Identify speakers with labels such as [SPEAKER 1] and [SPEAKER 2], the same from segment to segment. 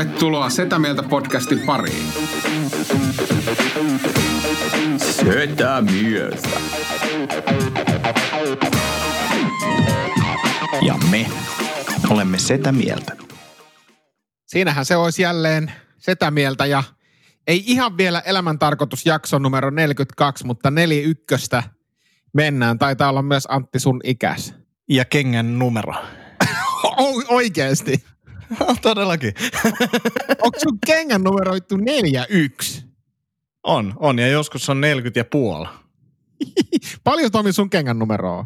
[SPEAKER 1] Tervetuloa Setä Mieltä podcastin pariin.
[SPEAKER 2] Setä Mieltä. Ja me olemme Setä Mieltä.
[SPEAKER 3] Siinähän se olisi jälleen Setä Mieltä ja ei ihan vielä elämäntarkoitusjakso numero 42, mutta 41 mennään. Taitaa olla myös Antti sun ikäs.
[SPEAKER 4] Ja kengän numero.
[SPEAKER 3] O- oikeesti.
[SPEAKER 4] Todellakin.
[SPEAKER 3] Onko sun kengän numeroitu 41?
[SPEAKER 4] On, on. Ja joskus on 40 ja puoli.
[SPEAKER 3] Paljon Tomi sun kengän numero on?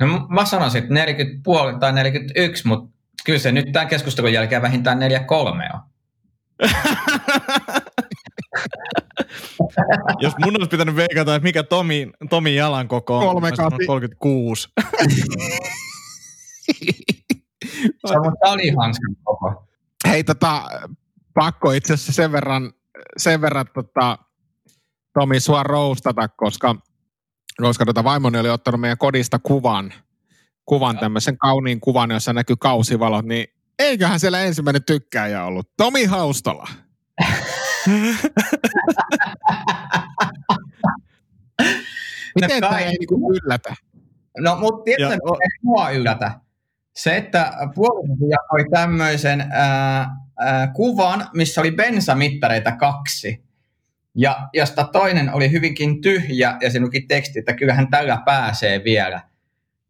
[SPEAKER 5] No mä sanoisin, että 40 puoli tai 41, mutta kyllä se nyt tämän keskustelun jälkeen vähintään 43 on.
[SPEAKER 4] Jos mun olisi pitänyt veikata, että mikä Tomi, Tomi jalan koko on,
[SPEAKER 3] Kolme
[SPEAKER 4] mä sanoin
[SPEAKER 3] kasi.
[SPEAKER 4] 36.
[SPEAKER 5] Se on mun talihanskan koko.
[SPEAKER 3] Hei tota, pakko itse asiassa sen verran, sen verran tota, Tomi sua roustata, koska, koska tota vaimoni oli ottanut meidän kodista kuvan, kuvan tämmöisen kauniin kuvan, jossa näkyy kausivalot, niin eiköhän siellä ensimmäinen tykkääjä ollut. Tomi Haustola. Miten
[SPEAKER 5] No
[SPEAKER 3] tämä ei niinku yllätä?
[SPEAKER 5] No, mutta mikä ei mua yllätä? Se, että puolisosi jakoi tämmöisen ää, ää, kuvan, missä oli bensamittareita kaksi. Ja josta toinen oli hyvinkin tyhjä ja se luki teksti, että kyllähän tällä pääsee vielä.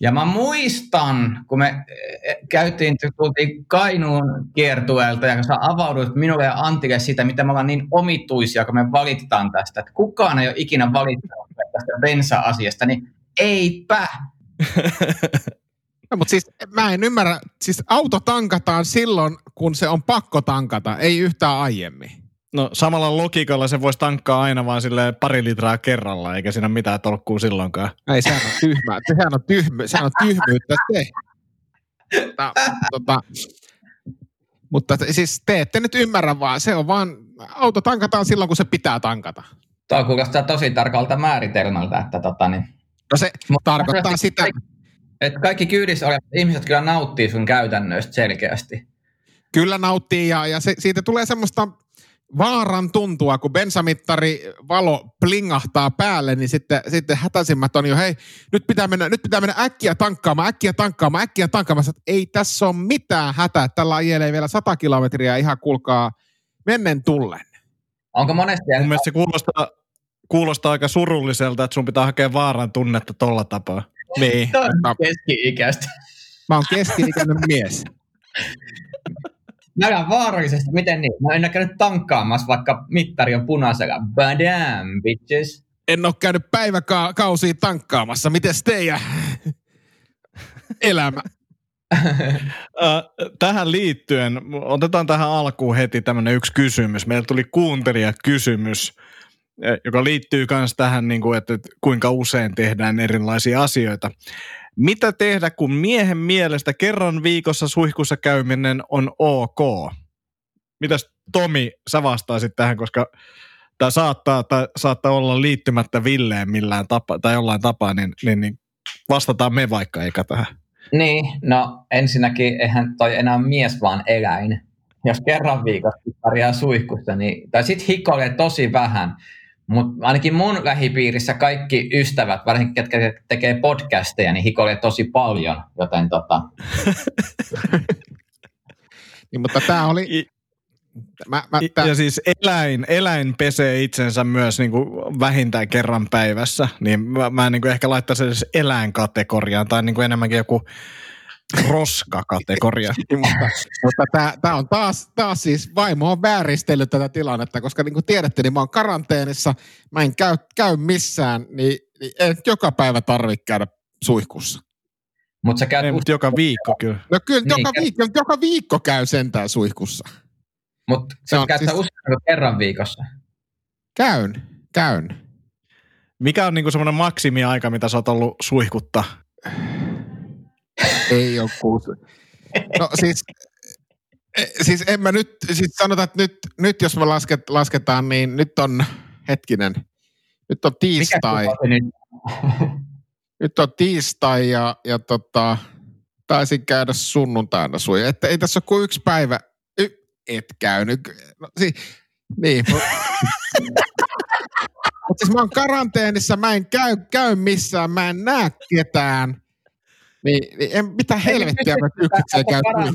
[SPEAKER 5] Ja mä muistan, kun me eh, käytiin, tultiin Kainuun kiertueelta ja sä avauduit minulle ja Antille siitä, mitä me ollaan niin omituisia, kun me valitetaan tästä. Että kukaan ei ole ikinä valittanut tästä bensa-asiasta, niin eipä.
[SPEAKER 3] No, mutta siis mä en ymmärrä, siis auto tankataan silloin, kun se on pakko tankata, ei yhtään aiemmin.
[SPEAKER 4] No samalla logiikalla se voisi tankkaa aina vaan sille pari litraa kerralla, eikä siinä mitään tolkkuu silloinkaan.
[SPEAKER 3] Ei, sehän on tyhmää. Sehän on, tyhmy, sehän on tyhmyyttä se. Mutta, tota, mutta te- siis te ette nyt ymmärrä vaan, se on vaan, auto tankataan silloin, kun se pitää tankata.
[SPEAKER 5] Tuo kuulostaa tosi tarkalta määritelmältä, että tota, niin,
[SPEAKER 3] No se
[SPEAKER 5] Mutta
[SPEAKER 3] tarkoittaa sitä,
[SPEAKER 5] että kaikki kyydissä olevat ihmiset kyllä nauttii sun käytännöistä selkeästi.
[SPEAKER 3] kyllä nauttii ja, ja se, siitä tulee semmoista vaaran tuntua, kun bensamittari valo plingahtaa päälle, niin sitten, sitten hätäisimmät on jo, hei, nyt pitää mennä, nyt pitää mennä äkkiä tankkaamaan, äkkiä tankkaamaan, äkkiä tankkaamaan. Sä oot, Ei tässä ole mitään hätää, tällä ajelee vielä 100 kilometriä ihan kuulkaa mennen tullen.
[SPEAKER 5] Onko monesti...
[SPEAKER 4] Mun mielestä se kuulostaa, kuulostaa aika surulliselta, että sun pitää hakea vaaran tunnetta tolla tapaa.
[SPEAKER 3] Niin. Mä,
[SPEAKER 5] keski-ikäistä.
[SPEAKER 3] mä oon keski-ikäinen mies.
[SPEAKER 5] Nähdään vaarallisesti, miten niin? Mä en ole käynyt tankkaamassa, vaikka mittari on punaisella. Badam, bitches.
[SPEAKER 3] En ole käynyt päiväkausia tankkaamassa. Mites teidän elämä?
[SPEAKER 4] Äh, tähän liittyen, otetaan tähän alkuun heti tämmöinen yksi kysymys. Meillä tuli kuuntelijakysymys, eh, joka liittyy myös tähän, niin kuin, että kuinka usein tehdään erilaisia asioita. Mitä tehdä, kun miehen mielestä kerran viikossa suihkussa käyminen on ok? Mitäs Tomi, sä vastaisit tähän, koska tämä saattaa, tai saattaa olla liittymättä Villeen millään tapa, tai jollain tapaa, niin, niin, niin vastataan me vaikka eikä tähän.
[SPEAKER 5] Niin, no ensinnäkin eihän toi enää mies vaan eläin. Jos kerran viikossa pärjää suihkussa, niin, tai sit hikoilee tosi vähän. Mutta ainakin mun lähipiirissä kaikki ystävät, varsinkin ketkä tekee podcasteja, niin hikoilee tosi paljon. Joten tota,
[SPEAKER 3] Niin, mutta tämä oli... Mä, mä, tää,
[SPEAKER 4] Ja siis eläin, eläin pesee itsensä myös niin kuin vähintään kerran päivässä, niin mä, mä niin kuin ehkä laittaisin edes eläinkategoriaan tai niin kuin enemmänkin joku roskakategoria.
[SPEAKER 3] Mutta, mutta tämä, on taas, taas siis, vaimo on vääristellyt tätä tilannetta, koska niin kuin tiedätte, niin mä oon karanteenissa, mä en käy, käy missään, niin, niin ei nyt joka päivä tarvitse käydä suihkussa.
[SPEAKER 5] mutta sä käyt
[SPEAKER 4] Ei, mutta joka viikko kyllä.
[SPEAKER 3] No kyllä
[SPEAKER 5] Niin,
[SPEAKER 3] joka, viikko, joka viikko käy sentään suihkussa.
[SPEAKER 5] mut
[SPEAKER 3] se
[SPEAKER 5] sä
[SPEAKER 3] on
[SPEAKER 5] käyt
[SPEAKER 3] siis-
[SPEAKER 5] usein kerran viikossa.
[SPEAKER 3] Käyn, käyn.
[SPEAKER 4] Mikä on niin kuin semmoinen maksimiaika, mitä sä oot ollut suihkutta?
[SPEAKER 3] Ei ole kuusi. No siis, eh, siis en mä nyt, siis sanotaan, että nyt, nyt jos me lasket, lasketaan, niin nyt on, hetkinen, nyt on tiistai.
[SPEAKER 5] Nyt
[SPEAKER 3] on tiistai ja, ja tota, taisin käydä sunnuntaina suja. Että ei tässä ole kuin yksi päivä, y, et käynyt. No, si- niin. Mutta siis mä oon karanteenissa, mä en käy, käy missään, mä en näe ketään. Niin, niin en, mitä helvettiä yksikseen käyn.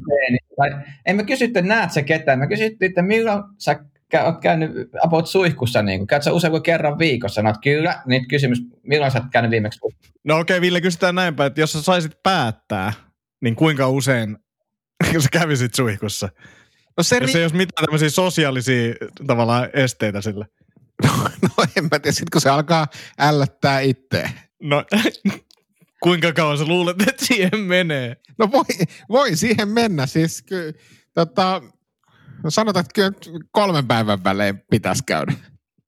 [SPEAKER 5] Tai, en mä kysytty, että näet sä ketään. Mä kysyttiin, että milloin sä kä- oot käynyt about suihkussa, niin käyt sä usein kuin kerran viikossa? Sanoit, kyllä, niin kysymys, milloin sä oot käynyt viimeksi?
[SPEAKER 4] No okei, okay, Ville, kysytään näinpä, että jos sä saisit päättää, niin kuinka usein sä kävisit suihkussa?
[SPEAKER 3] No se
[SPEAKER 4] Jos ei olisi mitään tämmöisiä sosiaalisia tavallaan esteitä sille.
[SPEAKER 3] no en mä tiedä, sit kun se alkaa ällättää itse.
[SPEAKER 4] No, kuinka kauan sä luulet, että siihen menee?
[SPEAKER 3] No voi, voi siihen mennä, siis ky, tota, no sanotaan, että kyllä kolmen päivän välein pitäisi käydä.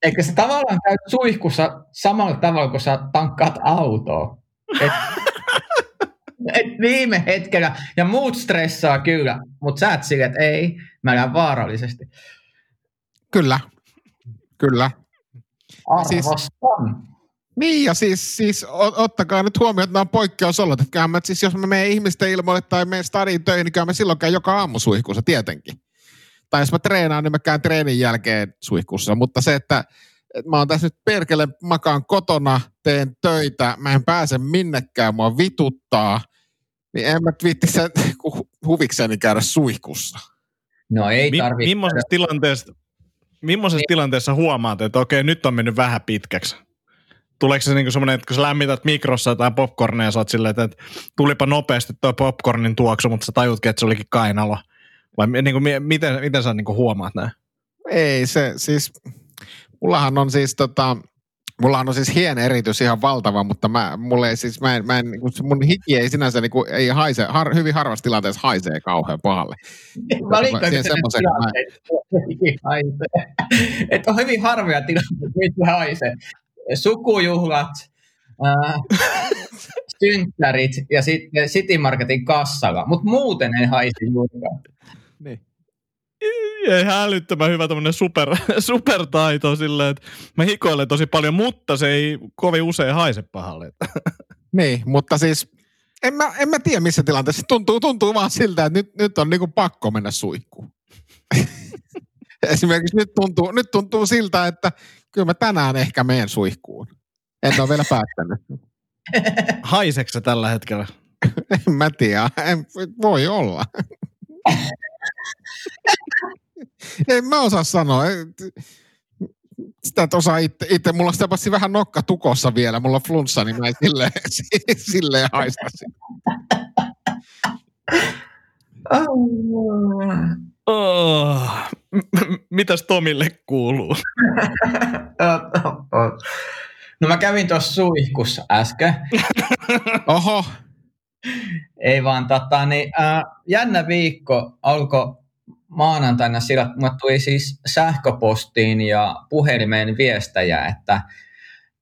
[SPEAKER 5] Eikö se tavallaan käy suihkussa samalla tavalla, kun sä tankkaat autoa? Et, et viime hetkellä, ja muut stressaa kyllä, mutta sä et sille, että ei, mä lähden vaarallisesti.
[SPEAKER 3] Kyllä, kyllä.
[SPEAKER 5] Arvostan.
[SPEAKER 3] Siis- Niin ja siis, siis ot- ottakaa nyt huomioon, että nämä on poikkeusolot. Että kyllähän mä, siis jos mä menen ihmisten ilmoille tai menen stadiin töihin, niin kyllä mä silloin käyn joka aamu suihkussa tietenkin. Tai jos mä treenaan, niin mä käyn treenin jälkeen suihkussa. Mutta se, että, että mä oon tässä nyt perkele, makaan kotona, teen töitä, mä en pääse minnekään, mua vituttaa, niin en mä viitti sen hu- huvikseni käydä suihkussa.
[SPEAKER 5] No ei
[SPEAKER 4] Mi-
[SPEAKER 5] tarvitse.
[SPEAKER 4] millaisessa tilanteessa, millaisessa tilanteessa huomaat, että okei, nyt on mennyt vähän pitkäksi? Tuleeko se niinku semmoinen, että kun sä lämmität mikrossa jotain popcornia ja sä oot silleen, että, että tulipa nopeasti tuo popcornin tuoksu, mutta sä tajutkin, että se olikin kainalo? Vai niinku, mi- miten, miten sä niinku huomaat näin?
[SPEAKER 3] Ei se, siis, mullahan on siis tota, mullahan on siis hien eritys ihan valtava, mutta mä, mulle ei siis, mä en, mä en, niin kuin se mun hiki ei sinänsä niin kuin, ei haise, har, hyvin harvassa tilanteessa haisee kauhean pahalle. Siihen
[SPEAKER 5] se
[SPEAKER 3] semmoisen, kun
[SPEAKER 5] haisee? Että on hyvin harvoja tilanteita, missä haisee. Sukujuhlat, ää, synttärit ja sitten City Marketin kassalla, mutta muuten ei haise juurikaan.
[SPEAKER 3] Niin.
[SPEAKER 4] Ja ihan älyttömän hyvä tämmöinen super, supertaito silleen, että mä hikoilen tosi paljon, mutta se ei kovin usein haise pahalle.
[SPEAKER 3] Niin, mutta siis en mä, en mä tiedä missä tilanteessa. Tuntuu, tuntuu vaan siltä, että nyt, nyt on niinku pakko mennä suihkuun. Esimerkiksi nyt tuntuu, nyt tuntuu siltä, että kyllä mä tänään ehkä menen suihkuun. En ole vielä päättänyt.
[SPEAKER 4] Haiseeko se tällä hetkellä?
[SPEAKER 3] En mä tiedä. En, voi olla. en mä osaa sanoa. Sitä et osaa itse, itse. Mulla on sitä passi vähän nokka tukossa vielä. Mulla on flunssa, niin mä en silleen, silleen haista sitä.
[SPEAKER 4] Oh. Mitäs Tomille kuuluu?
[SPEAKER 5] No mä kävin tuossa suihkussa äsken.
[SPEAKER 3] Oho,
[SPEAKER 5] Ei vaan tota, niin, äh, jännä viikko alkoi maanantaina sillä, että mulle tuli siis sähköpostiin ja puhelimeen viestejä, että,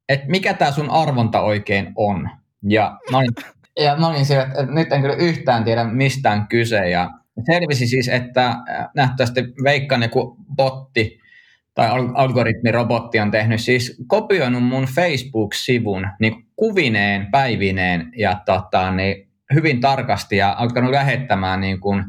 [SPEAKER 5] että mikä tämä sun arvonta oikein on. Ja mä olin, ja mä olin siellä, että nyt en kyllä yhtään tiedä mistään kyse. Ja selvisi siis, että äh, nähtävästi veikkaan joku botti tai al- algoritmirobotti on tehnyt siis kopioinut mun Facebook-sivun niin kuvineen, päivineen ja tota, niin hyvin tarkasti ja alkanut lähettämään niin kuin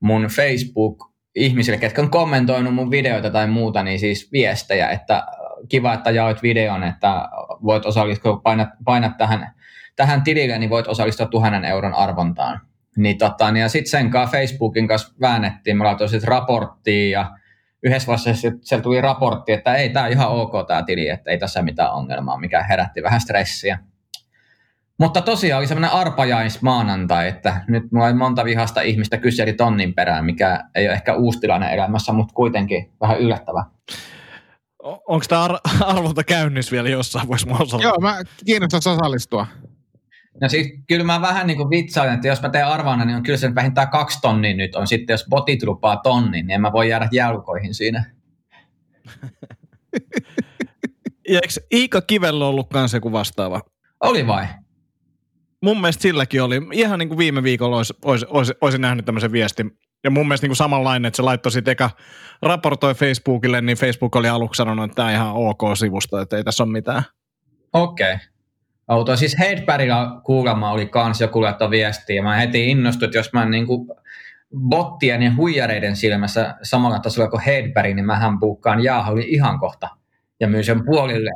[SPEAKER 5] mun Facebook-ihmisille, ketkä on kommentoinut mun videoita tai muuta, niin siis viestejä, että kiva, että jaoit videon, että voit osallistua, painat, painat tähän, tähän tilille, niin voit osallistua tuhannen euron arvontaan. Niin tota, niin ja sitten sen kanssa Facebookin kanssa väännettiin, me laitoin sitten raporttia ja yhdessä vaiheessa sieltä tuli raportti, että ei, tämä on ihan ok tämä tili, että ei tässä mitään ongelmaa, mikä herätti vähän stressiä. Mutta tosiaan oli semmoinen arpajais maanantai, että nyt mulla oli monta vihasta ihmistä kyseli tonnin perään, mikä ei ole ehkä uusi tilanne elämässä, mutta kuitenkin vähän yllättävä.
[SPEAKER 4] Onko tämä ar- arvonta käynnissä vielä jossain, voisi mä osata?
[SPEAKER 3] joo, mä kiinnostaisi osallistua.
[SPEAKER 5] No siis kyllä mä vähän niin kuin vitsailen, että jos mä teen arvaana, niin on kyllä se vähintään kaksi tonnia nyt on. Sitten jos botit lupaa tonnin, niin en mä voi jäädä jalkoihin siinä.
[SPEAKER 4] Ja eikö Iika Kivellä ollut kanssa joku vastaava?
[SPEAKER 5] Oli vai?
[SPEAKER 4] Mun mielestä silläkin oli, ihan niin kuin viime viikolla olisi, olisi, olisi, olisi nähnyt tämmöisen viestin. Ja mun mielestä niin kuin samanlainen, että se laittoi sitten eka raportoi Facebookille, niin Facebook oli aluksi sanonut, että tämä on ihan ok sivusto, että ei tässä ole mitään.
[SPEAKER 5] Okei. Okay. Outoa. Siis Heidbergillä kuulemma oli kans joku laittoi viestiä. Ja mä heti innostuin, että jos mä niin kuin bottien ja huijareiden silmässä samalla tasolla kuin Hedberg, niin mähän puukkaan Jaaholin ihan kohta ja myy sen puolille.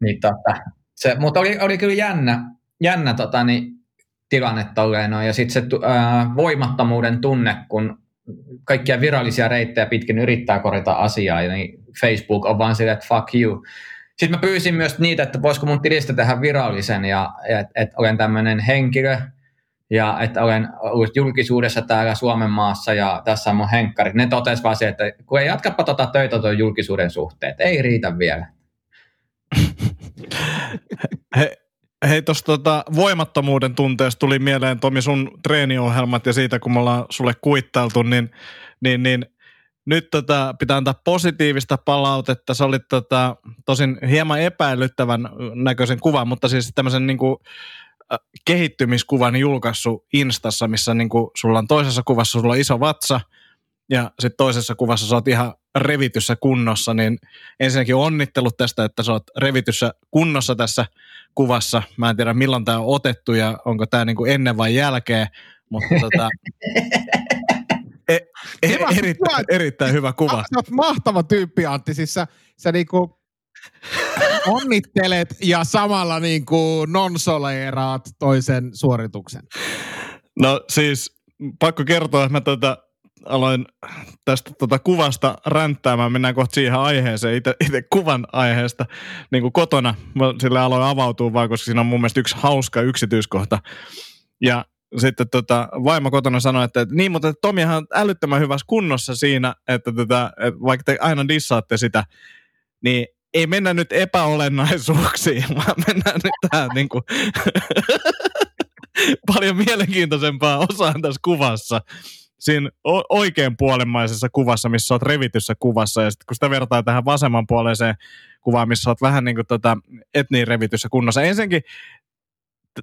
[SPEAKER 5] Niin tota, se, mutta oli, oli kyllä jännä, jännä tota, niin, tilanne tolleen Ja sitten se ää, voimattomuuden tunne, kun kaikkia virallisia reittejä pitkin yrittää korjata asiaa, niin Facebook on vaan silleen, että fuck you. Sitten mä pyysin myös niitä, että voisiko mun tilistä tehdä virallisen ja että et olen tämmöinen henkilö ja että olen ollut julkisuudessa täällä Suomen maassa ja tässä on mun henkkari. Ne totesivat vaan se, että kun ei jatkapa tota töitä tuon julkisuuden suhteen, ei riitä vielä.
[SPEAKER 4] He, hei, tuosta tota, voimattomuuden tunteesta tuli mieleen Tomi sun treeniohjelmat ja siitä, kun me ollaan sulle kuittailtu, niin, niin, niin nyt tota, pitää antaa positiivista palautetta. Se oli tota, tosin hieman epäilyttävän näköisen kuvan, mutta siis tämmöisen niin kuin, kehittymiskuvan julkaissut Instassa, missä niin kuin, sulla on toisessa kuvassa sulla on iso vatsa ja sitten toisessa kuvassa sä oot ihan revityssä kunnossa, niin ensinnäkin onnittelut tästä, että sä oot revityssä kunnossa tässä kuvassa. Mä en tiedä milloin tämä on otettu ja onko tämä niinku ennen vai jälkeen, mutta tota, e, e, hyvä, erittäin, hyvä. erittäin hyvä kuva. Sä
[SPEAKER 3] oot mahtava tyyppi Antti, siis sä, sä niinku onnittelet ja samalla niinku nonsoleeraat toisen suorituksen.
[SPEAKER 4] No siis pakko kertoa, että mä tota, aloin tästä tota kuvasta ränttäämään, mennään kohta siihen aiheeseen, itse kuvan aiheesta, niin kuin kotona. Mä sille aloin avautua vaan, koska siinä on mun mielestä yksi hauska yksityiskohta. Ja sitten tota, vaimo kotona sanoi, että, niin, mutta Tomihan on älyttömän hyvässä kunnossa siinä, että, tota, että vaikka te aina dissaatte sitä, niin ei mennä nyt epäolennaisuuksiin, vaan mennään nyt tähän niin kuin, paljon mielenkiintoisempaa osaan tässä kuvassa siinä oikein puolemmaisessa kuvassa, missä olet revityssä kuvassa, ja sitten kun sitä vertaa tähän vasemmanpuoleiseen kuvaan, missä olet vähän niin kuin tota etniin revityssä kunnossa. Ensinnäkin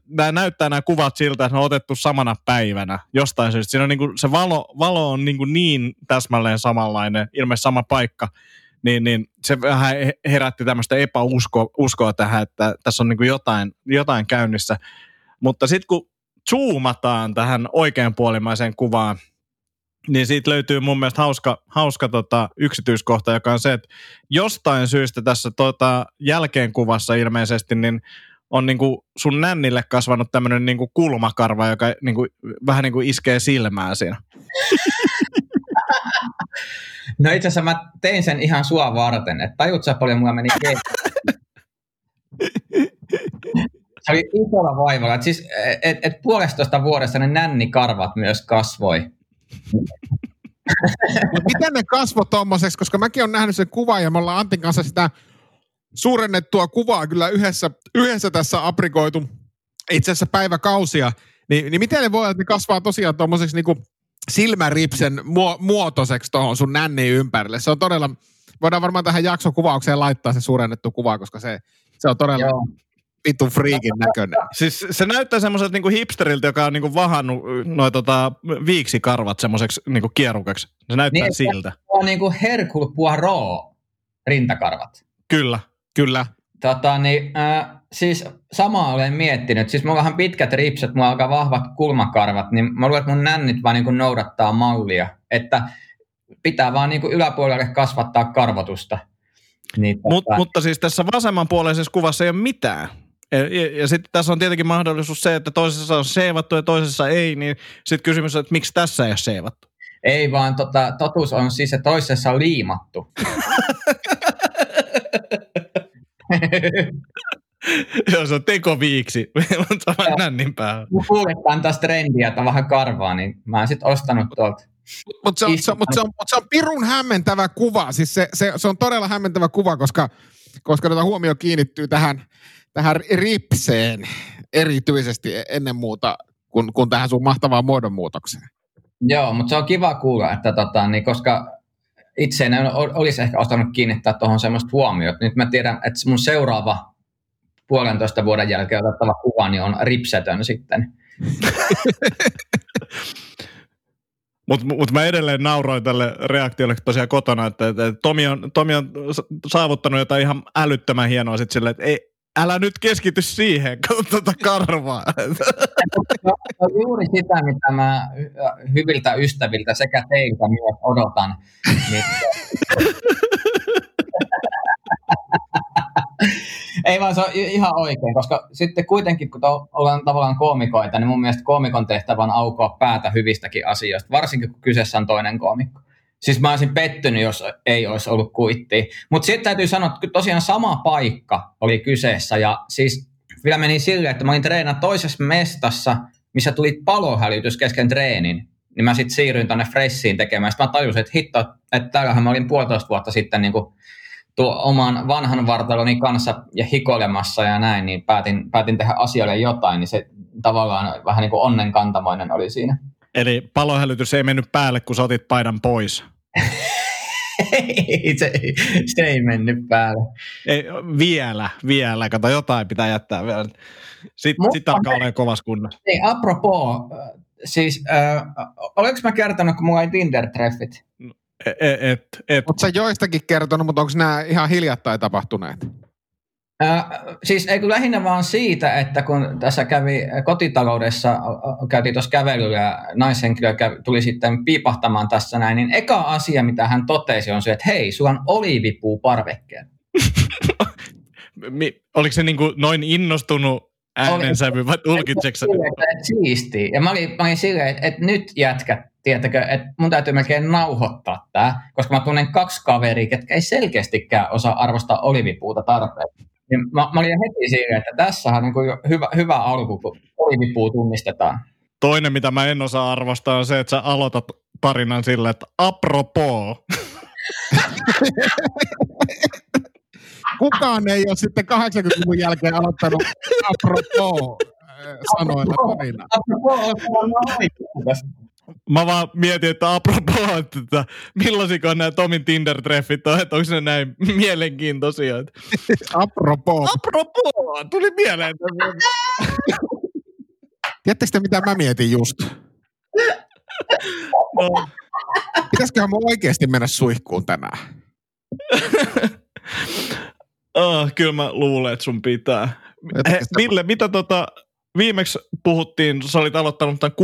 [SPEAKER 4] nämä näyttää nämä kuvat siltä, että ne on otettu samana päivänä jostain syystä. Siinä on niin kuin, se valo, valo on niin, kuin niin täsmälleen samanlainen, ilmeisesti sama paikka, niin, niin se vähän herätti tämmöistä epäuskoa uskoa tähän, että tässä on niin kuin jotain, jotain käynnissä. Mutta sitten kun zoomataan tähän oikeanpuolimaiseen kuvaan, niin siitä löytyy mun mielestä hauska, hauska tota, yksityiskohta, joka on se, että jostain syystä tässä tota, jälkeenkuvassa ilmeisesti, niin on niinku sun nännille kasvanut tämmöinen niinku kulmakarva, joka niinku, vähän niin kuin iskee silmää siinä.
[SPEAKER 5] No itse asiassa mä tein sen ihan sua varten, että tajut sä paljon mulla meni Se oli isolla vaivalla. Et siis, et, et puolestoista vuodessa ne nännikarvat myös kasvoi.
[SPEAKER 3] Miten ne kasvoi tuommoiseksi, koska mäkin olen nähnyt sen kuvan ja me ollaan Antin kanssa sitä suurennettua kuvaa kyllä yhdessä, yhdessä tässä aprikoitu itse asiassa päiväkausia. Ni, niin miten ne voi, että ne kasvaa tosiaan tuommoiseksi niinku silmäripsen muotoiseksi tuohon sun nänniin ympärille. Se on todella, voidaan varmaan tähän jaksokuvaukseen laittaa se suurennettu kuva, koska se, se on todella Joo vitun friikin näköinen.
[SPEAKER 4] Siis se näyttää semmoiselta niinku hipsteriltä, joka on niinku vahannut noin tota, viiksikarvat semmoiseksi niinku kierukaksi. Se näyttää niin, siltä. Se
[SPEAKER 5] on niinku Hercule Poirot rintakarvat.
[SPEAKER 4] Kyllä, kyllä.
[SPEAKER 5] Tota, niin, äh, siis samaa olen miettinyt. Siis mulla on pitkät ripset, mulla on aika vahvat kulmakarvat, niin mä luulen, että mun nännit vaan niin noudattaa mallia. Että pitää vaan niin yläpuolelle kasvattaa karvotusta.
[SPEAKER 4] Niin, tota... Mut, mutta siis tässä vasemmanpuoleisessa kuvassa ei ole mitään. Ja, ja, ja sitten tässä on tietenkin mahdollisuus se, että toisessa on seivattu ja toisessa ei, niin sitten kysymys on, että miksi tässä ei ole seivattu?
[SPEAKER 5] Ei vaan tota, totuus on siis, että toisessa on liimattu.
[SPEAKER 4] Joo, se on tekoviiksi. Mutta on nännin päällä.
[SPEAKER 5] Kuuletaan taas trendiä, että on vähän karvaa, niin mä oon sitten ostanut tuolta.
[SPEAKER 3] Mutta se, on, se, mut se, on, mut se on pirun hämmentävä kuva. Siis se, se, se on todella hämmentävä kuva, koska, koska tota huomio kiinnittyy tähän, tähän ripseen erityisesti ennen muuta kuin, kuin tähän sun mahtavaan muodonmuutokseen.
[SPEAKER 5] Joo, mutta se on kiva kuulla, että tota, niin koska itse en olisi ehkä ostanut kiinnittää tuohon semmoista huomiota. Nyt mä tiedän, että mun seuraava puolentoista vuoden jälkeen otettava kuva niin on ripsetön sitten.
[SPEAKER 4] Mutta mut mä edelleen nauroin tälle reaktiolle tosiaan kotona, että, että Tomi, on, Tomi on saavuttanut jotain ihan älyttömän hienoa sitten silleen, että ei, älä nyt keskity siihen, katso tuota karvaa.
[SPEAKER 5] On juuri sitä, mitä mä hyviltä ystäviltä sekä teiltä myös odotan. Niin, Ei vaan se on ihan oikein, koska sitten kuitenkin kun ollaan tavallaan koomikoita, niin mun mielestä koomikon tehtävä on aukoa päätä hyvistäkin asioista, varsinkin kun kyseessä on toinen koomikko. Siis mä olisin pettynyt, jos ei olisi ollut kuitti. Mutta sitten täytyy sanoa, että tosiaan sama paikka oli kyseessä. Ja siis vielä meni silleen, että mä olin treenä toisessa mestassa, missä tuli palohälytys kesken treenin. Niin mä sitten siirryin tänne Fressiin tekemään. Sitten mä tajusin, että hitto, että täällähän mä olin puolitoista vuotta sitten niin kuin tuo oman vanhan vartaloni kanssa ja hikoilemassa ja näin, niin päätin, päätin tehdä asialle jotain, niin se tavallaan vähän niin kuin onnenkantamoinen oli siinä.
[SPEAKER 4] Eli palohälytys ei mennyt päälle, kun sä otit paidan pois.
[SPEAKER 5] ei, se, se ei mennyt päälle.
[SPEAKER 4] Ei, vielä, vielä. Kato, jotain pitää jättää vielä. Sitten sit alkaa olemaan kovas kunnossa.
[SPEAKER 5] Ei, apropos, siis äh, olenko mä kertonut, kun mulla ei Tinder-treffit?
[SPEAKER 4] Et, et, et.
[SPEAKER 3] Oletko sä joistakin kertonut, mutta onko nämä ihan hiljattain tapahtuneet?
[SPEAKER 5] Äh, siis ei kun lähinnä vaan siitä, että kun tässä kävi kotitaloudessa, käytiin tuossa kävelyllä ja naishenkilö kävi, tuli sitten piipahtamaan tässä näin, niin eka asia, mitä hän totesi on se, että hei, sulla on olivipuu parvekkeen.
[SPEAKER 4] Oliko se niin kuin noin innostunut äänensävy vai tulkitseeko
[SPEAKER 5] Siisti. Ja mä olin, mä olin silleen, että, että nyt jätkät, tiettäkö, että mun täytyy melkein nauhoittaa tämä, koska mä tunnen kaksi kaveria, ketkä ei selkeästikään osaa arvostaa olivipuuta tarpeeksi. Niin mä, mä olin heti siinä, että tässä on niin hyvä, hyvä alku, kun olivipuu tunnistetaan.
[SPEAKER 4] Toinen, mitä mä en osaa arvostaa, on se, että sä aloitat tarinan sillä, että apropos.
[SPEAKER 3] Kukaan ei ole sitten 80-luvun jälkeen aloittanut apropos sanoilla tarinaa.
[SPEAKER 4] Mä vaan mietin, että apropos, että millaisiko nämä Tomin Tinder-treffit on, että onko ne näin mielenkiintoisia.
[SPEAKER 3] apropos.
[SPEAKER 4] Apropos, tuli mieleen.
[SPEAKER 3] Tiedättekö mitä mä mietin just? No. Pitäisiköhän mun oikeasti mennä suihkuun tänään?
[SPEAKER 4] oh, kyllä mä luulen, että sun pitää. He, Ville, mitä tota, viimeksi puhuttiin, sä olit aloittanut tämän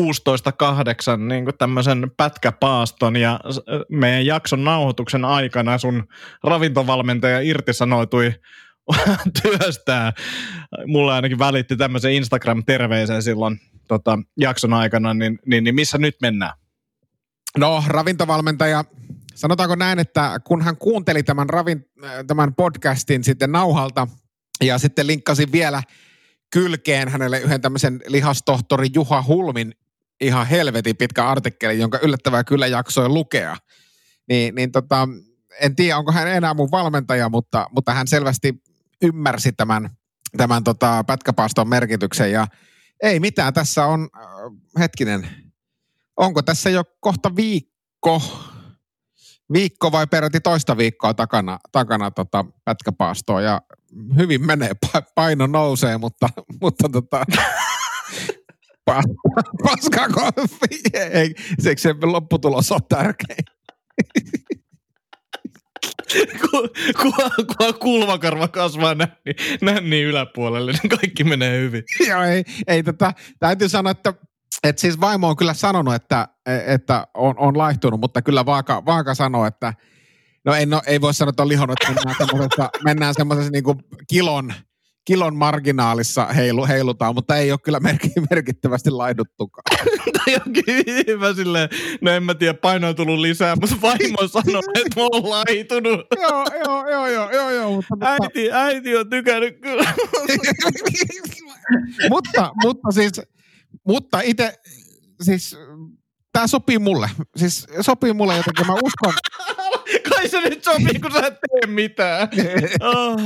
[SPEAKER 4] 16.8 niin tämmöisen pätkäpaaston ja meidän jakson nauhoituksen aikana sun ravintovalmentaja irtisanoitui työstää. Mulla ainakin välitti tämmöisen Instagram-terveisen silloin tota, jakson aikana, niin, niin, niin missä nyt mennään?
[SPEAKER 3] No, ravintovalmentaja, sanotaanko näin, että kun hän kuunteli tämän, ravin, tämän podcastin sitten nauhalta ja sitten linkkasin vielä – kylkeen hänelle yhden tämmöisen lihastohtori Juha Hulmin ihan helvetin pitkä artikkeli, jonka yllättävää kyllä jaksoi lukea. Niin, niin tota, en tiedä, onko hän enää mun valmentaja, mutta, mutta hän selvästi ymmärsi tämän, tämän tota pätkäpaaston merkityksen. Ja ei mitään, tässä on, äh, hetkinen, onko tässä jo kohta viikko, viikko vai peräti toista viikkoa takana, takana tota pätkäpaastoa? Ja hyvin menee, paino nousee, mutta, mutta tota, paska konfi, ei, se, se lopputulos on tärkein.
[SPEAKER 4] kun, kun, kun kulmakarva kasvaa nänni, nänni yläpuolelle, niin kaikki menee hyvin.
[SPEAKER 3] Joo, ei, ei tota, täytyy sanoa, että et siis vaimo on kyllä sanonut, että, että on, on laihtunut, mutta kyllä Vaaka, Vaaka sanoo, että no ei, no, ei voi sanoa, että on lihonnut, että mennään semmoisessa, mennään semmoisessa niin kilon, kilon marginaalissa heilu, heilutaan, mutta ei ole kyllä merkittävästi laiduttukaan.
[SPEAKER 4] tai onkin hyvä silleen, no en mä tiedä, paino on tullut lisää, mutta vaimo sanoi, että mä oon laitunut.
[SPEAKER 3] joo, joo, joo, joo, joo, joo. Mutta,
[SPEAKER 4] äiti, äiti on tykännyt kyllä.
[SPEAKER 3] mutta, mutta siis, mutta itse, siis tämä sopii mulle. Siis sopii mulle jotenkin, mä uskon.
[SPEAKER 4] Kai se nyt sopii, kun sä et tee mitään. oh.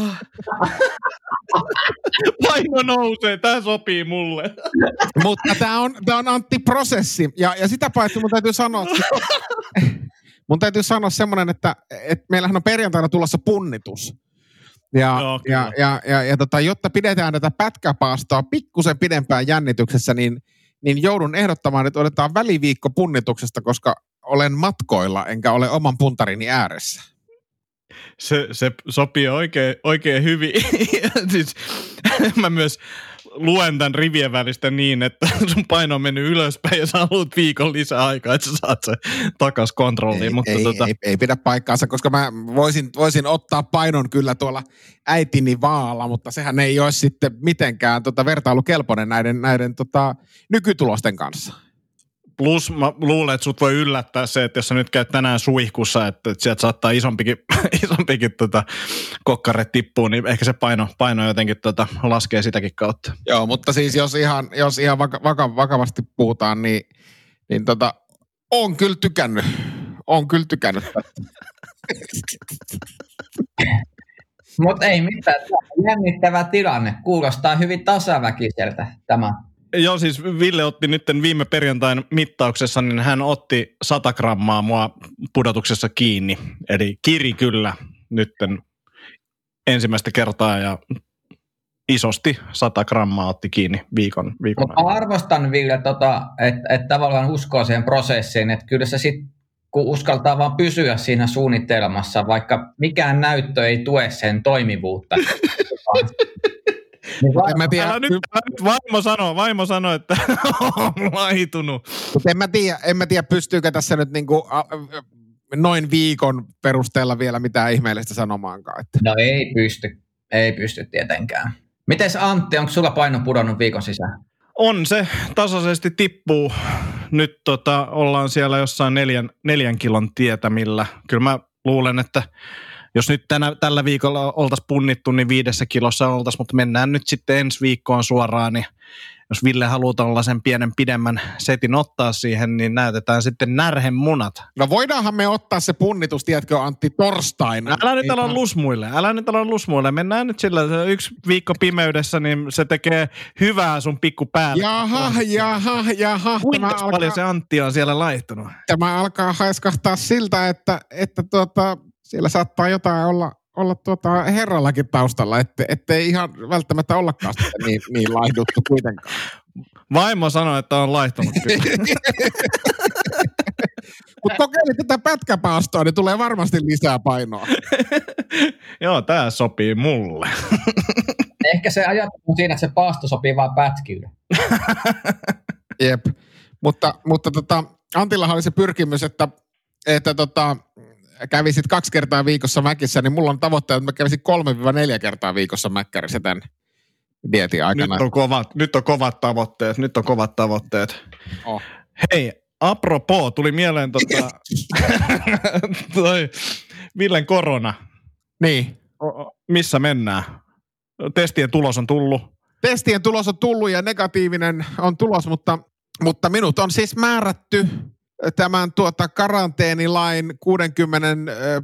[SPEAKER 4] Paino nousee, tämä sopii mulle.
[SPEAKER 3] Mutta tämä on, tää on Antti-prosessi. Ja, ja sitä paitsi mun täytyy sanoa, että mun täytyy sanoa semmoinen, että, että meillähän on perjantaina tulossa punnitus. Ja, Joo, ja, ja, ja, ja tota, jotta pidetään tätä pätkäpaastoa pikkusen pidempään jännityksessä, niin, niin joudun ehdottamaan, että otetaan väliviikko punnituksesta, koska olen matkoilla enkä ole oman puntarini ääressä.
[SPEAKER 4] Se, se sopii oikein, oikein hyvin. siis, mä myös luen tämän rivien välistä niin, että sun paino on mennyt ylöspäin ja sä haluat viikon lisää aikaa, että sä saat se takas kontrolliin.
[SPEAKER 3] Ei,
[SPEAKER 4] mutta
[SPEAKER 3] ei,
[SPEAKER 4] tota,
[SPEAKER 3] ei, ei, pidä paikkaansa, koska mä voisin, voisin ottaa painon kyllä tuolla äitini vaalla, mutta sehän ei ole sitten mitenkään tota vertailukelpoinen näiden, näiden tota, nykytulosten kanssa.
[SPEAKER 4] Plus mä luulen, että sut voi yllättää se, että jos sä nyt käyt tänään suihkussa, että, että sieltä saattaa isompikin, isompikin tota, kokkare tippuu, niin ehkä se paino, paino jotenkin tota, laskee sitäkin kautta.
[SPEAKER 3] Joo, mutta siis jos ihan, jos ihan vaka, vaka, vakavasti puhutaan, niin, niin tota, on kyllä tykännyt. On kyllä tykännyt.
[SPEAKER 5] Mutta ei mitään, jännittävä tilanne. Kuulostaa hyvin tasaväkiseltä tämä.
[SPEAKER 4] Joo, siis Ville otti nyt viime perjantain mittauksessa, niin hän otti 100 grammaa mua pudotuksessa kiinni. Eli kiri kyllä nytten ensimmäistä kertaa ja isosti 100 grammaa otti kiinni viikon, viikon
[SPEAKER 5] Mutta arvostan Ville, tota, että et tavallaan uskoo siihen prosessiin, että kyllä se sitten kun uskaltaa vaan pysyä siinä suunnitelmassa, vaikka mikään näyttö ei tue sen toimivuutta. niin
[SPEAKER 3] En mä tiedä,
[SPEAKER 4] Älä nyt, älä nyt vaimo sanoo, vaimo sanoo, että on laitunut.
[SPEAKER 3] mutta en mä tiedä, en mä tiedä pystyykö tässä nyt niinku, noin viikon perusteella vielä mitään ihmeellistä sanomaankaan. Että.
[SPEAKER 5] No ei pysty, ei pysty tietenkään. Mites Antti, onko sulla paino pudonnut viikon sisään?
[SPEAKER 4] On se, tasaisesti tippuu. Nyt tota, ollaan siellä jossain neljän, neljän kilon tietämillä. Kyllä mä luulen, että jos nyt tänä, tällä viikolla oltaisiin punnittu, niin viidessä kilossa oltaisiin, mutta mennään nyt sitten ensi viikkoon suoraan, niin jos Ville haluaa tällaisen pienen pidemmän setin ottaa siihen, niin näytetään sitten närhen munat.
[SPEAKER 3] No voidaanhan me ottaa se punnitus, tiedätkö Antti, torstaina.
[SPEAKER 4] Älä nyt ala lusmuille, älä nyt ala lusmuille. Mennään nyt sillä, että yksi viikko pimeydessä, niin se tekee hyvää sun pikku päälle.
[SPEAKER 3] Jaha, jaha, jaha.
[SPEAKER 4] Kuinka
[SPEAKER 3] Tämä
[SPEAKER 4] paljon
[SPEAKER 3] alkaa,
[SPEAKER 4] se Antti on siellä laittanut?
[SPEAKER 3] tämä alkaa haiskahtaa siltä, että, että tuota, siellä saattaa jotain olla, olla tuota herrallakin taustalla, että ettei ihan välttämättä ollakaan sitten niin, niin laihduttu kuitenkaan.
[SPEAKER 4] Vaimo sanoi, että on laittanut kyllä.
[SPEAKER 3] Mutta kokeile tätä pätkäpaastoa, niin tulee varmasti lisää painoa.
[SPEAKER 4] Joo, tää sopii mulle.
[SPEAKER 5] Ehkä se ajatus on siinä, että se paasto sopii vaan pätkille.
[SPEAKER 3] Jep. Mutta, mutta tota, Antillahan oli se pyrkimys, että, että tota, kävisit kaksi kertaa viikossa mäkissä, niin mulla on tavoitteena, että mä kävisin kolme-neljä kertaa viikossa mäkkärissä tämän dietin
[SPEAKER 4] Nyt
[SPEAKER 3] aikana.
[SPEAKER 4] on, kovat, nyt on kovat tavoitteet, nyt on kovat tavoitteet.
[SPEAKER 3] Oh.
[SPEAKER 4] Hei, apropos, tuli mieleen tota, toi Villen korona.
[SPEAKER 3] Niin.
[SPEAKER 4] O- Missä mennään? Testien tulos on tullut.
[SPEAKER 3] Testien tulos on tullut ja negatiivinen on tulos, mutta, mutta minut on siis määrätty tämän tuota karanteenilain 60 ö,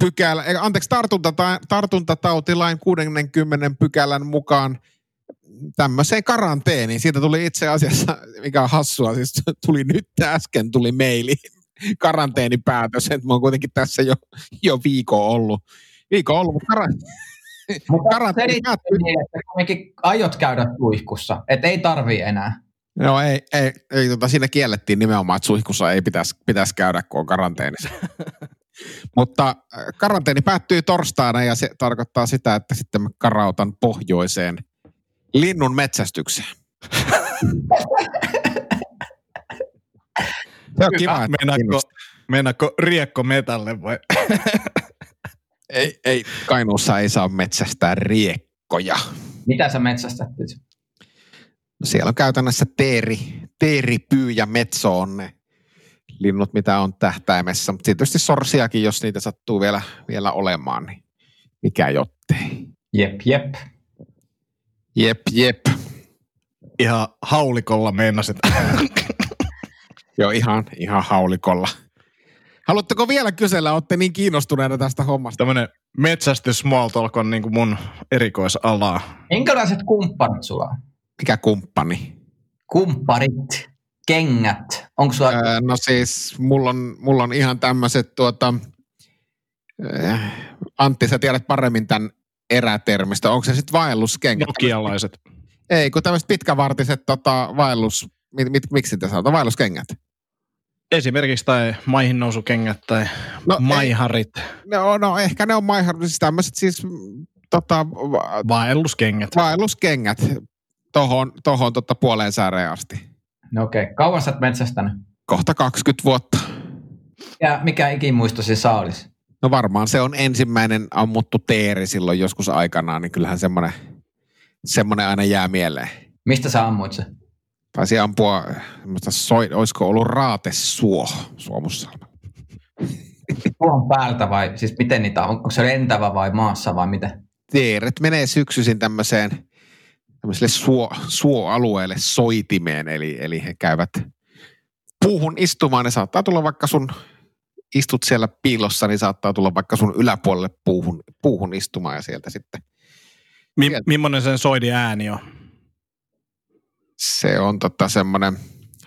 [SPEAKER 3] pykälä, anteeksi, tartuntata, tartuntatautilain 60 pykälän mukaan tämmöiseen karanteeniin. Siitä tuli itse asiassa, mikä on hassua, siis tuli nyt äsken tuli maili karanteenipäätös, että mä oon kuitenkin tässä jo, jo viikon ollut. Viikon ollut, mutta kara,
[SPEAKER 5] Mutta
[SPEAKER 3] karanteeni
[SPEAKER 5] selitti
[SPEAKER 3] päättyy.
[SPEAKER 5] niin, että kuitenkin aiot käydä suihkussa, että ei tarvii enää.
[SPEAKER 3] Joo, ei, ei, ei tota, siinä kiellettiin nimenomaan, että suihkussa ei pitäisi, pitäisi käydä, kun on karanteenissa. Mutta äh, karanteeni päättyy torstaina ja se tarkoittaa sitä, että sitten mä karautan pohjoiseen linnun metsästykseen. Se on kiva, että
[SPEAKER 4] meinaatko riekko metalle vai?
[SPEAKER 3] ei, ei, Kainuussa ei saa metsästää riekkoja.
[SPEAKER 5] Mitä sä metsästät nyt?
[SPEAKER 3] Siellä on käytännössä teeri, teeripyy ja metso on ne linnut, mitä on tähtäimessä. Mutta tietysti sorsiakin, jos niitä sattuu vielä, vielä olemaan, niin mikä jottei.
[SPEAKER 5] Jep, jep.
[SPEAKER 3] Jep, jep.
[SPEAKER 4] Ihan haulikolla meinasit.
[SPEAKER 3] Joo, ihan, ihan haulikolla. Haluatteko vielä kysellä, olette niin kiinnostuneita tästä hommasta?
[SPEAKER 4] Tämmönen metsästys small talk on niin kuin mun erikoisalaa.
[SPEAKER 5] Minkälaiset kumpparit sulla on?
[SPEAKER 3] Mikä kumppani?
[SPEAKER 5] Kumpparit, kengät. Onko sulla...
[SPEAKER 3] Öö, no siis, mulla on, mulla on ihan tämmöiset tuota, Antti, sä tiedät paremmin tämän erätermistä. Onko se sitten vaelluskengät?
[SPEAKER 4] Nokialaiset.
[SPEAKER 3] Ei, kun tämmöiset pitkävartiset tota, vaellus... Mit, mit, miksi te sanotaan? Vaelluskengät.
[SPEAKER 4] Esimerkiksi tai maihin nousukengät tai
[SPEAKER 3] No,
[SPEAKER 4] maiharit,
[SPEAKER 3] No, no ehkä ne on maihan, siis tämmöiset siis tota, va-
[SPEAKER 4] vaelluskengät.
[SPEAKER 3] vaelluskengät tohon, tohon tota puoleen sääreen asti.
[SPEAKER 5] No okei, okay. kauan sä oot metsästänyt?
[SPEAKER 3] Kohta 20 vuotta.
[SPEAKER 5] Ja mikä ikimuistosi saalis?
[SPEAKER 3] No varmaan se on ensimmäinen ammuttu teeri silloin joskus aikanaan, niin kyllähän semmoinen, semmoinen aina jää mieleen.
[SPEAKER 5] Mistä sä ammuit se?
[SPEAKER 3] Taisi ampua, semmoista soi, olisiko ollut raatesuo Suomussalmella.
[SPEAKER 5] Tuohon päältä vai siis miten niitä on? Onko se lentävä vai maassa vai miten?
[SPEAKER 3] Teeret menee syksyisin tämmöiseen tämmöiselle suo, suoalueelle soitimeen, eli, eli he käyvät puuhun istumaan. Ne saattaa tulla vaikka sun, istut siellä piilossa, niin saattaa tulla vaikka sun yläpuolelle puuhun, puuhun istumaan ja sieltä sitten.
[SPEAKER 4] Mi- millainen sen soidin ääni on?
[SPEAKER 3] Se on tota semmoinen,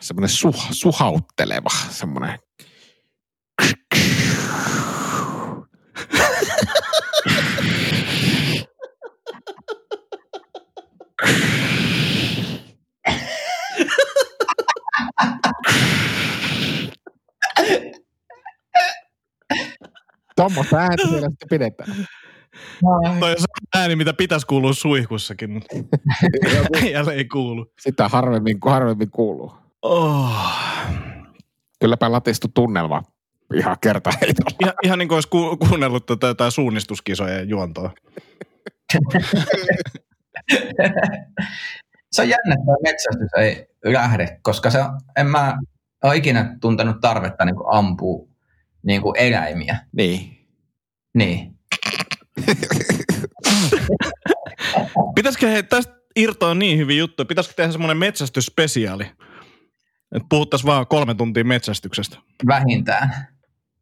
[SPEAKER 3] semmoinen suh, suhautteleva, semmoinen Tuommoista ääntä siellä sitten pidetään.
[SPEAKER 4] Toi on se ääni, mitä pitäisi kuulua suihkussakin, mutta jälleen ei kuulu.
[SPEAKER 3] Sitä harvemmin, harvemmin kuuluu.
[SPEAKER 4] Oh.
[SPEAKER 3] Kylläpä latistu tunnelma ihan kerta heitolla.
[SPEAKER 4] Ihan, ihan niin kuin olisi ku, kuunnellut tätä jotain suunnistuskisojen juontoa.
[SPEAKER 5] Se on jännä, että metsästys ei lähde, koska se on, en mä ole ikinä tuntenut tarvetta niin ampua niin kuin eläimiä.
[SPEAKER 3] Niin.
[SPEAKER 5] Niin.
[SPEAKER 4] Pitäisikö he tästä irtoa niin hyvin juttu, pitäisikö tehdä semmoinen metsästysspesiaali? Että puhuttaisiin vaan kolme tuntia metsästyksestä.
[SPEAKER 5] Vähintään.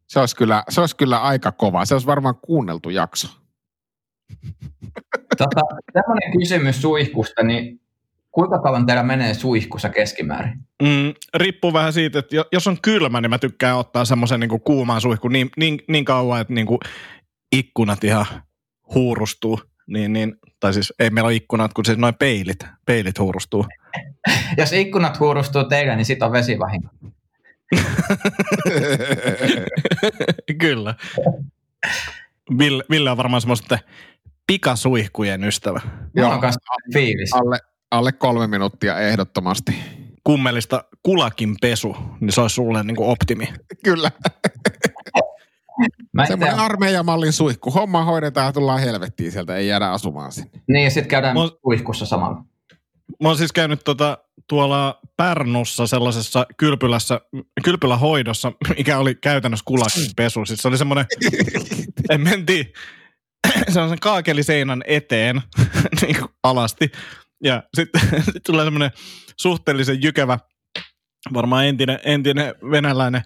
[SPEAKER 3] Se olisi, kyllä, se olisi kyllä aika kova. Se olisi varmaan kuunneltu jakso.
[SPEAKER 5] Tota, tämmöinen kysymys suihkusta, niin kuinka kauan teillä menee suihkussa keskimäärin?
[SPEAKER 4] Mm, riippuu vähän siitä, että jo- jos on kylmä, niin mä tykkään ottaa semmoisen niin kuumaan suihkun niin, niin, niin kauan, että niin kuin ikkunat ihan huurustuu. Niin, niin, tai siis ei meillä ole ikkunat, kun siis noin peilit, peilit huurustuu.
[SPEAKER 5] Jos ikkunat huurustuu teillä, niin sit on vesivahinko.
[SPEAKER 4] Kyllä. Ville, Ville on varmaan semmoista pikasuihkujen ystävä.
[SPEAKER 5] Mulla on kanssa fiilis.
[SPEAKER 3] alle, alle kolme minuuttia ehdottomasti.
[SPEAKER 4] Kummelista kulakin pesu, niin se olisi sulle niin kuin optimi.
[SPEAKER 3] Kyllä.
[SPEAKER 5] Mä
[SPEAKER 3] Semmoinen armeijamallin suihku. Homma hoidetaan ja tullaan helvettiin sieltä. Ei jäädä asumaan sinne.
[SPEAKER 5] niin, ja sitten käydään
[SPEAKER 4] Mä-
[SPEAKER 5] suihkussa samalla.
[SPEAKER 4] Mä oon siis käynyt tota, tuolla Pärnussa sellaisessa kylpylässä, kylpylähoidossa, mikä oli käytännössä kulakin pesu. Siis se oli semmoinen, en mentiin sellaisen kaakeliseinän eteen niin alasti. Ja sitten sit tulee semmoinen suhteellisen jykevä, varmaan entinen, entinen venäläinen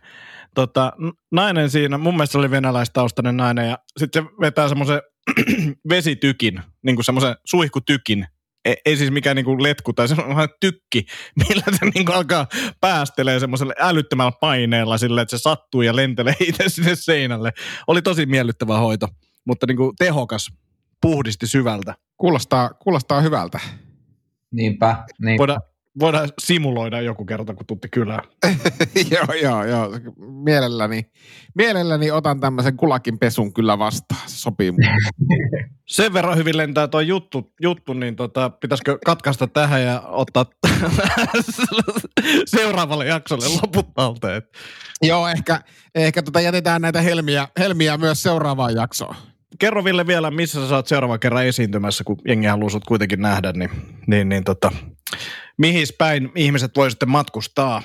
[SPEAKER 4] tota, nainen siinä. Mun mielestä se oli venäläistaustainen nainen. Ja sitten se vetää semmoisen vesitykin, niin kuin semmoisen suihkutykin ei, ei siis mikään niinku letku tai semmoinen tykki, millä se niinku alkaa päästelee semmoiselle älyttömällä paineella sille, että se sattuu ja lentelee itse sinne seinälle. Oli tosi miellyttävä hoito, mutta niinku tehokas, puhdisti syvältä.
[SPEAKER 3] Kuulostaa, kuulostaa hyvältä.
[SPEAKER 5] Niinpä. Niin.
[SPEAKER 4] Voidaan, voidaan simuloida joku kerta, kun tutti kylään.
[SPEAKER 3] joo, joo, joo. Mielelläni, mielelläni otan tämmöisen kulakin pesun kyllä vastaan. Se sopii mulle.
[SPEAKER 4] Sen verran hyvin lentää tuo juttu, juttu niin tota, pitäisikö katkaista tähän ja ottaa seuraavalle jaksolle loput talteen.
[SPEAKER 3] joo, ehkä, ehkä tota jätetään näitä helmiä, helmiä myös seuraavaan jaksoon.
[SPEAKER 4] Kerro Ville vielä, missä sä saat seuraavan kerran esiintymässä, kun jengi haluaa sut kuitenkin nähdä, niin, niin, niin tota, mihin päin ihmiset voi sitten matkustaa?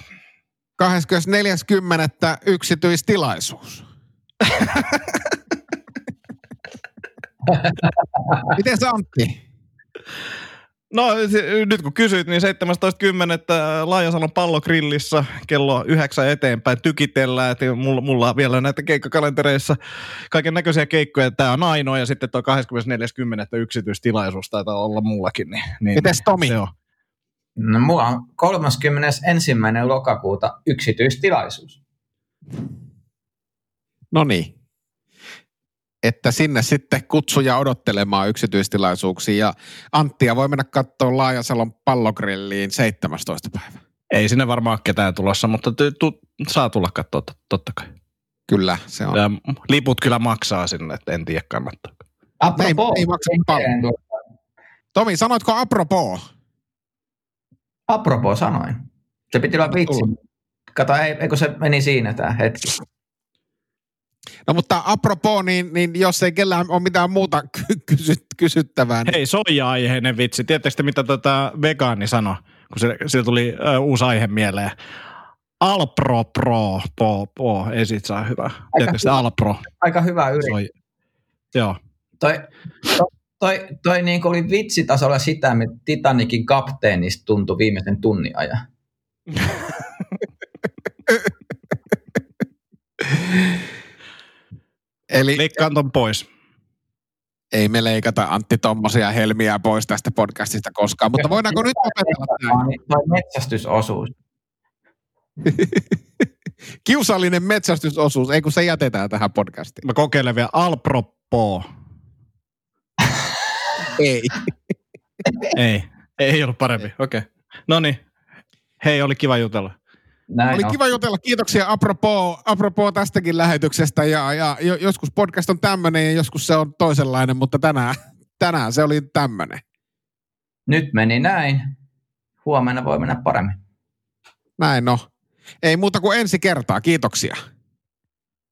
[SPEAKER 3] 24.10. yksityistilaisuus. Miten Antti?
[SPEAKER 4] No nyt kun kysyit, niin 17.10. Laajasalon pallogrillissä kello yhdeksän eteenpäin tykitellään. Et mulla, mulla on vielä näitä keikkakalentereissa kaiken näköisiä keikkoja. Tämä on ainoa ja sitten tuo 24.10. yksityistilaisuus taitaa olla mullakin. Niin, niin
[SPEAKER 3] Mites Tomi?
[SPEAKER 4] Se on.
[SPEAKER 5] No, mulla on 31. lokakuuta yksityistilaisuus.
[SPEAKER 3] No niin. Että sinne sitten kutsuja odottelemaan yksityistilaisuuksiin. Ja Anttia voi mennä katsoa Laajasalon pallogrilliin 17. päivä.
[SPEAKER 4] Ei sinne varmaan ole ketään tulossa, mutta ty, tu, saa tulla katsoa tot, totta kai.
[SPEAKER 3] Kyllä, se on.
[SPEAKER 4] Ja liput kyllä maksaa sinne, että en tiedä kannattaa.
[SPEAKER 5] Apropos,
[SPEAKER 3] ei maksa paljon. Tomi, sanoitko apropos?
[SPEAKER 5] Apropos sanoin. Se piti olla vitsi. Kato, ei, eikö se meni siinä tämä hetki.
[SPEAKER 3] No mutta apropos, niin, niin jos ei kellään ole mitään muuta kysy, kysyttävää. Niin...
[SPEAKER 4] Hei, soija-aiheinen vitsi. Tiedättekö mitä tota vegaani sanoi, kun se, sillä tuli ö, uusi aihe mieleen? Alpro Pro, po, po, ei siitä saa hyvä. Tiedättekö Alpro?
[SPEAKER 5] Aika hyvä yritys. Soi...
[SPEAKER 4] Joo.
[SPEAKER 5] Toi, to, toi, toi niin oli vitsitasolla sitä, että Titanikin kapteenista tuntui viimeisen tunnin ajan.
[SPEAKER 3] Eli
[SPEAKER 4] Leikkaan ton pois.
[SPEAKER 3] Ei me leikata Antti tommosia helmiä pois tästä podcastista koskaan, mutta voidaanko nyt opetella tämä?
[SPEAKER 5] Niin, metsästysosuus.
[SPEAKER 3] Kiusallinen metsästysosuus, ei kun se jätetään tähän podcastiin.
[SPEAKER 4] Mä kokeilen vielä Alpropo.
[SPEAKER 3] ei.
[SPEAKER 4] ei, ei ollut parempi, okei. Okay. No niin, hei, oli kiva jutella.
[SPEAKER 3] Näin Oli on. kiva jutella. Kiitoksia apropos, apropos tästäkin lähetyksestä. Ja, ja joskus podcast on tämmöinen ja joskus se on toisenlainen, mutta tänään, tänään se oli tämmöinen.
[SPEAKER 5] Nyt meni näin. Huomenna voi mennä paremmin.
[SPEAKER 3] Näin no. Ei muuta kuin ensi kertaa. Kiitoksia.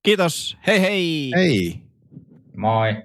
[SPEAKER 4] Kiitos. Hei hei.
[SPEAKER 3] Hei.
[SPEAKER 5] Moi.